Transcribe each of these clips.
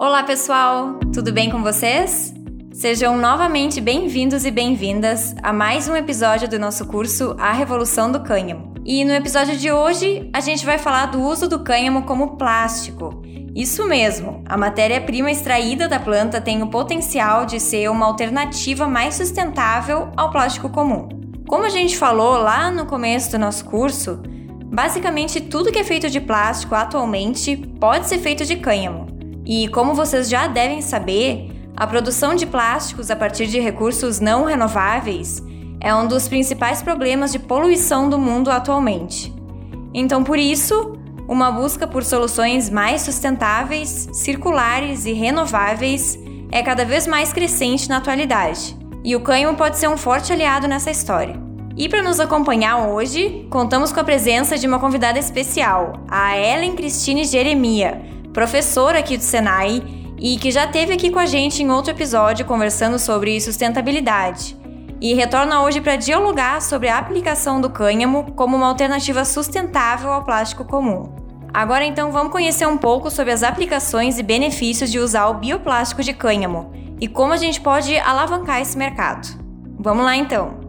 Olá, pessoal! Tudo bem com vocês? Sejam novamente bem-vindos e bem-vindas a mais um episódio do nosso curso A Revolução do Cânhamo. E no episódio de hoje, a gente vai falar do uso do cânhamo como plástico. Isso mesmo, a matéria-prima extraída da planta tem o potencial de ser uma alternativa mais sustentável ao plástico comum. Como a gente falou lá no começo do nosso curso, basicamente tudo que é feito de plástico atualmente pode ser feito de cânhamo. E como vocês já devem saber, a produção de plásticos a partir de recursos não renováveis é um dos principais problemas de poluição do mundo atualmente. Então, por isso, uma busca por soluções mais sustentáveis, circulares e renováveis é cada vez mais crescente na atualidade. E o cânhamo pode ser um forte aliado nessa história. E para nos acompanhar hoje, contamos com a presença de uma convidada especial, a Ellen Cristine Jeremia, professora aqui do Senai e que já esteve aqui com a gente em outro episódio conversando sobre sustentabilidade. E retorna hoje para dialogar sobre a aplicação do cânhamo como uma alternativa sustentável ao plástico comum. Agora então vamos conhecer um pouco sobre as aplicações e benefícios de usar o bioplástico de cânhamo e como a gente pode alavancar esse mercado. Vamos lá então!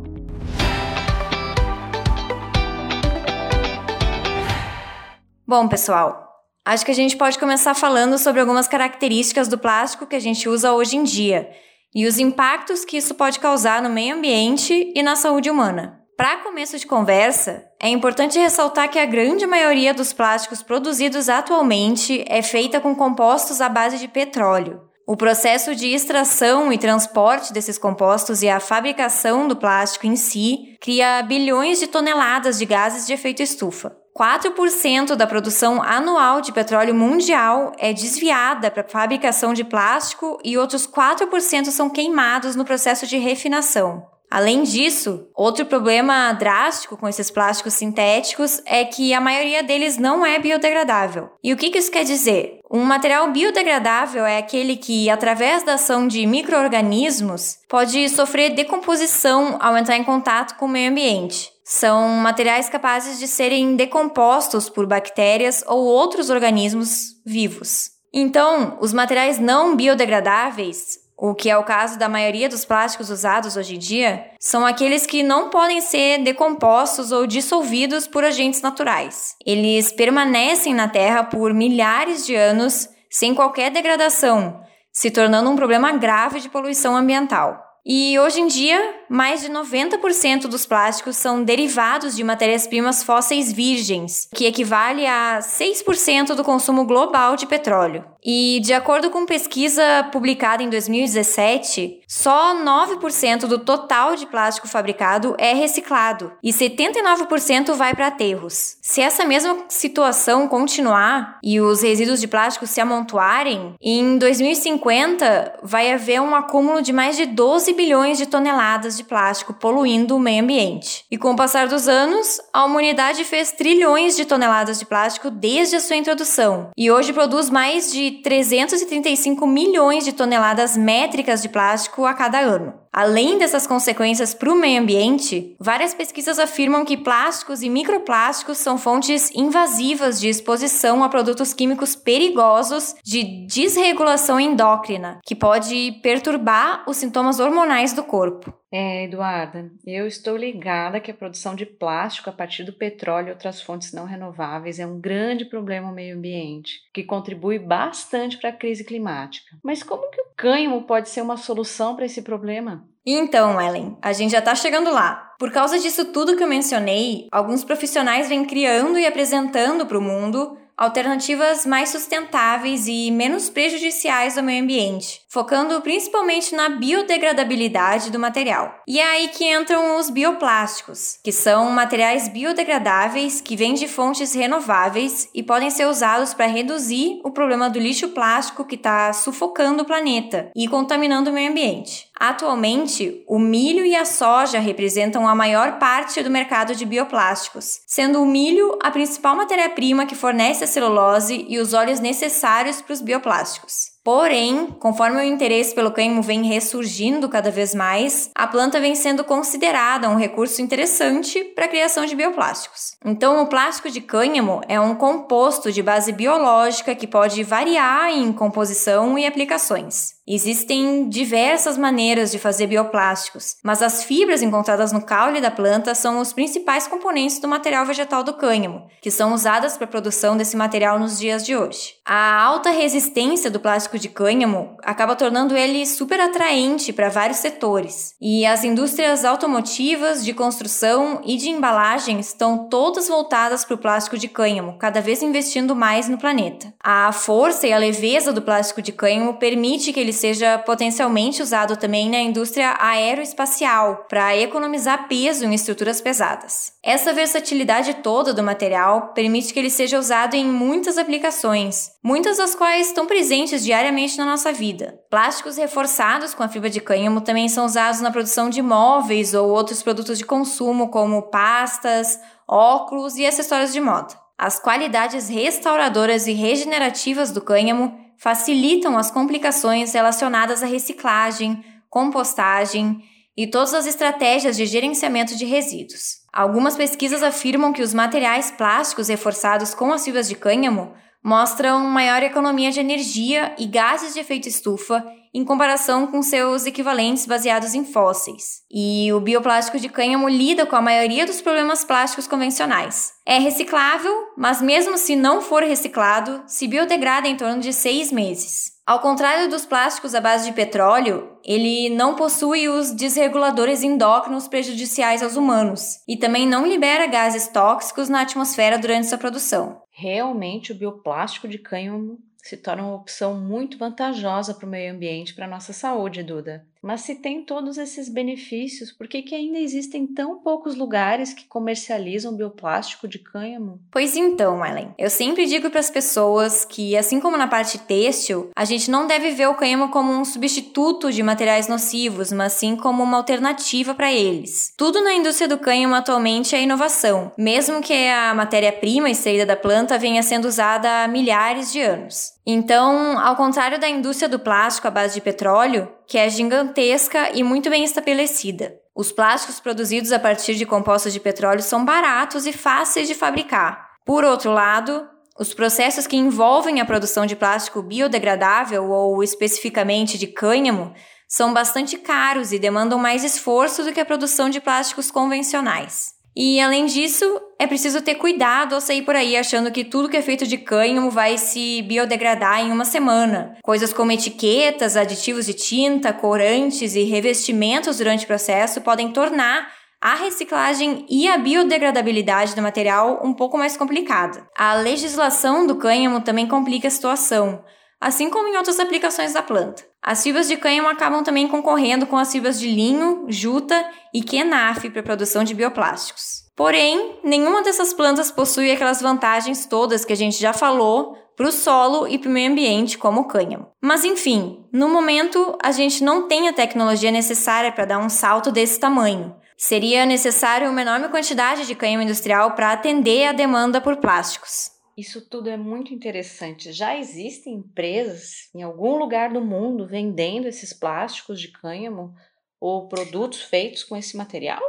Bom, pessoal, Acho que a gente pode começar falando sobre algumas características do plástico que a gente usa hoje em dia e os impactos que isso pode causar no meio ambiente e na saúde humana. Para começo de conversa, é importante ressaltar que a grande maioria dos plásticos produzidos atualmente é feita com compostos à base de petróleo. O processo de extração e transporte desses compostos e a fabricação do plástico em si cria bilhões de toneladas de gases de efeito estufa. 4% da produção anual de petróleo mundial é desviada para fabricação de plástico e outros 4% são queimados no processo de refinação. Além disso, outro problema drástico com esses plásticos sintéticos é que a maioria deles não é biodegradável. E o que isso quer dizer? Um material biodegradável é aquele que, através da ação de micro-organismos, pode sofrer decomposição ao entrar em contato com o meio ambiente. São materiais capazes de serem decompostos por bactérias ou outros organismos vivos. Então, os materiais não biodegradáveis o que é o caso da maioria dos plásticos usados hoje em dia, são aqueles que não podem ser decompostos ou dissolvidos por agentes naturais. Eles permanecem na Terra por milhares de anos sem qualquer degradação, se tornando um problema grave de poluição ambiental. E hoje em dia, mais de 90% dos plásticos são derivados de matérias-primas fósseis virgens, que equivale a 6% do consumo global de petróleo. E, de acordo com pesquisa publicada em 2017, só 9% do total de plástico fabricado é reciclado e 79% vai para aterros. Se essa mesma situação continuar e os resíduos de plástico se amontoarem, em 2050 vai haver um acúmulo de mais de 12 bilhões de toneladas de plástico poluindo o meio ambiente. E com o passar dos anos, a humanidade fez trilhões de toneladas de plástico desde a sua introdução e hoje produz mais de 335 milhões de toneladas métricas de plástico a cada ano. Além dessas consequências para o meio ambiente, várias pesquisas afirmam que plásticos e microplásticos são fontes invasivas de exposição a produtos químicos perigosos de desregulação endócrina, que pode perturbar os sintomas hormonais do corpo. É, Eduarda, eu estou ligada que a produção de plástico a partir do petróleo e outras fontes não renováveis é um grande problema ao meio ambiente, que contribui bastante para a crise climática. Mas como que o cânhamo pode ser uma solução para esse problema? Então, Ellen, a gente já está chegando lá. Por causa disso tudo que eu mencionei, alguns profissionais vêm criando e apresentando para o mundo alternativas mais sustentáveis e menos prejudiciais ao meio ambiente, focando principalmente na biodegradabilidade do material. E é aí que entram os bioplásticos, que são materiais biodegradáveis que vêm de fontes renováveis e podem ser usados para reduzir o problema do lixo plástico que está sufocando o planeta e contaminando o meio ambiente. Atualmente, o milho e a soja representam a maior parte do mercado de bioplásticos, sendo o milho a principal matéria-prima que fornece a celulose e os óleos necessários para os bioplásticos. Porém, conforme o interesse pelo cânhamo vem ressurgindo cada vez mais, a planta vem sendo considerada um recurso interessante para a criação de bioplásticos. Então, o plástico de cânhamo é um composto de base biológica que pode variar em composição e aplicações. Existem diversas maneiras de fazer bioplásticos, mas as fibras encontradas no caule da planta são os principais componentes do material vegetal do cânhamo, que são usadas para a produção desse material nos dias de hoje. A alta resistência do plástico de cânhamo acaba tornando ele super atraente para vários setores, e as indústrias automotivas, de construção e de embalagem estão todas voltadas para o plástico de cânhamo, cada vez investindo mais no planeta. A força e a leveza do plástico de cânhamo permite que ele seja potencialmente usado também na indústria aeroespacial para economizar peso em estruturas pesadas. Essa versatilidade toda do material permite que ele seja usado em muitas aplicações, muitas das quais estão presentes diariamente na nossa vida. Plásticos reforçados com a fibra de cânhamo também são usados na produção de móveis ou outros produtos de consumo, como pastas, óculos e acessórios de moda. As qualidades restauradoras e regenerativas do cânhamo facilitam as complicações relacionadas à reciclagem, compostagem e todas as estratégias de gerenciamento de resíduos. Algumas pesquisas afirmam que os materiais plásticos reforçados com as fibras de cânhamo mostram maior economia de energia e gases de efeito estufa em comparação com seus equivalentes baseados em fósseis. E o bioplástico de cânhamo lida com a maioria dos problemas plásticos convencionais. É reciclável, mas mesmo se não for reciclado, se biodegrada em torno de seis meses. Ao contrário dos plásticos à base de petróleo, ele não possui os desreguladores endócrinos prejudiciais aos humanos e também não libera gases tóxicos na atmosfera durante sua produção. Realmente, o bioplástico de cânhamo se torna uma opção muito vantajosa para o meio ambiente, para a nossa saúde, Duda. Mas se tem todos esses benefícios, por que, que ainda existem tão poucos lugares que comercializam bioplástico de cânhamo? Pois então, Marlene, eu sempre digo para as pessoas que, assim como na parte têxtil, a gente não deve ver o cânhamo como um substituto de materiais nocivos, mas sim como uma alternativa para eles. Tudo na indústria do cânhamo atualmente é inovação, mesmo que a matéria-prima extraída da planta venha sendo usada há milhares de anos. Então, ao contrário da indústria do plástico à base de petróleo, que é gigantesca e muito bem estabelecida. Os plásticos produzidos a partir de compostos de petróleo são baratos e fáceis de fabricar. Por outro lado, os processos que envolvem a produção de plástico biodegradável ou especificamente de cânhamo são bastante caros e demandam mais esforço do que a produção de plásticos convencionais. E além disso, é preciso ter cuidado ao sair por aí achando que tudo que é feito de cânhamo vai se biodegradar em uma semana. Coisas como etiquetas, aditivos de tinta, corantes e revestimentos durante o processo podem tornar a reciclagem e a biodegradabilidade do material um pouco mais complicada. A legislação do cânhamo também complica a situação, assim como em outras aplicações da planta. As fibras de cânhamo acabam também concorrendo com as fibras de linho, juta e kenaf para a produção de bioplásticos. Porém, nenhuma dessas plantas possui aquelas vantagens todas que a gente já falou para o solo e para o meio ambiente, como o cânhamo. Mas enfim, no momento a gente não tem a tecnologia necessária para dar um salto desse tamanho. Seria necessário uma enorme quantidade de cânhamo industrial para atender a demanda por plásticos. Isso tudo é muito interessante. Já existem empresas em algum lugar do mundo vendendo esses plásticos de cânhamo ou produtos feitos com esse material?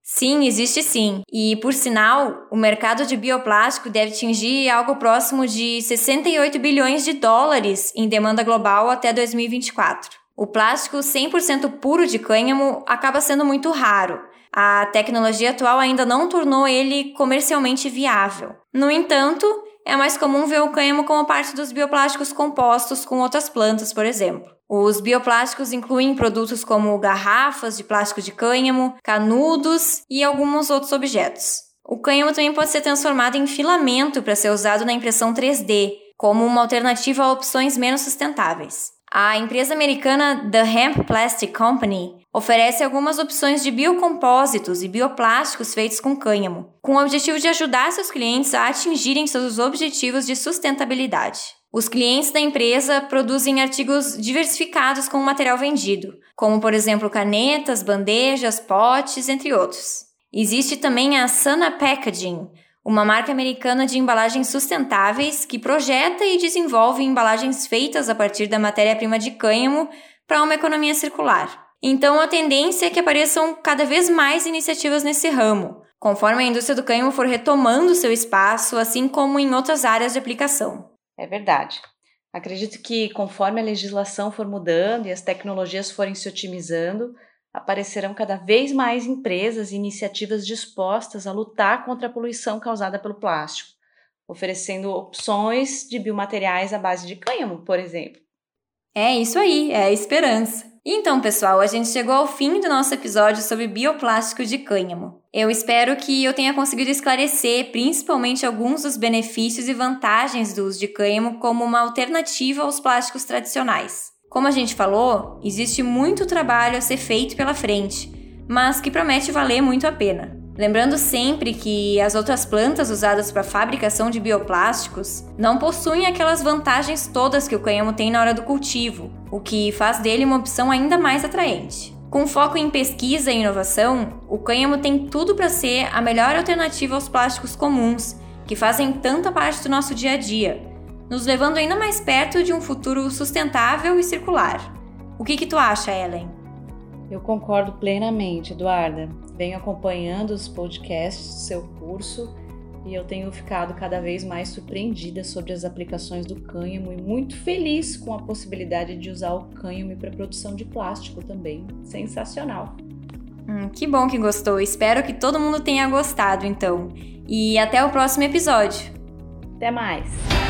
Sim, existe sim. E, por sinal, o mercado de bioplástico deve atingir algo próximo de 68 bilhões de dólares em demanda global até 2024. O plástico 100% puro de cânhamo acaba sendo muito raro. A tecnologia atual ainda não tornou ele comercialmente viável. No entanto, é mais comum ver o cânhamo como parte dos bioplásticos compostos com outras plantas, por exemplo. Os bioplásticos incluem produtos como garrafas de plástico de cânhamo, canudos e alguns outros objetos. O cânhamo também pode ser transformado em filamento para ser usado na impressão 3D, como uma alternativa a opções menos sustentáveis. A empresa americana The Hemp Plastic Company oferece algumas opções de biocompósitos e bioplásticos feitos com cânhamo, com o objetivo de ajudar seus clientes a atingirem seus objetivos de sustentabilidade. Os clientes da empresa produzem artigos diversificados com o material vendido, como por exemplo canetas, bandejas, potes, entre outros. Existe também a Sana Packaging, uma marca americana de embalagens sustentáveis que projeta e desenvolve embalagens feitas a partir da matéria-prima de cânhamo para uma economia circular. Então, a tendência é que apareçam cada vez mais iniciativas nesse ramo, conforme a indústria do cânhamo for retomando seu espaço, assim como em outras áreas de aplicação. É verdade. Acredito que conforme a legislação for mudando e as tecnologias forem se otimizando, aparecerão cada vez mais empresas e iniciativas dispostas a lutar contra a poluição causada pelo plástico, oferecendo opções de biomateriais à base de cânhamo, por exemplo. É isso aí, é a esperança. Então, pessoal, a gente chegou ao fim do nosso episódio sobre bioplástico de cânhamo. Eu espero que eu tenha conseguido esclarecer principalmente alguns dos benefícios e vantagens do uso de cânhamo como uma alternativa aos plásticos tradicionais. Como a gente falou, existe muito trabalho a ser feito pela frente, mas que promete valer muito a pena. Lembrando sempre que as outras plantas usadas para fabricação de bioplásticos não possuem aquelas vantagens todas que o cânhamo tem na hora do cultivo, o que faz dele uma opção ainda mais atraente. Com foco em pesquisa e inovação, o cânhamo tem tudo para ser a melhor alternativa aos plásticos comuns, que fazem tanta parte do nosso dia a dia, nos levando ainda mais perto de um futuro sustentável e circular. O que, que tu acha, Ellen? Eu concordo plenamente, Eduarda. Venho acompanhando os podcasts do seu curso e eu tenho ficado cada vez mais surpreendida sobre as aplicações do cânhamo e muito feliz com a possibilidade de usar o cânhamo para produção de plástico também. Sensacional! Hum, que bom que gostou. Espero que todo mundo tenha gostado, então. E até o próximo episódio. Até mais!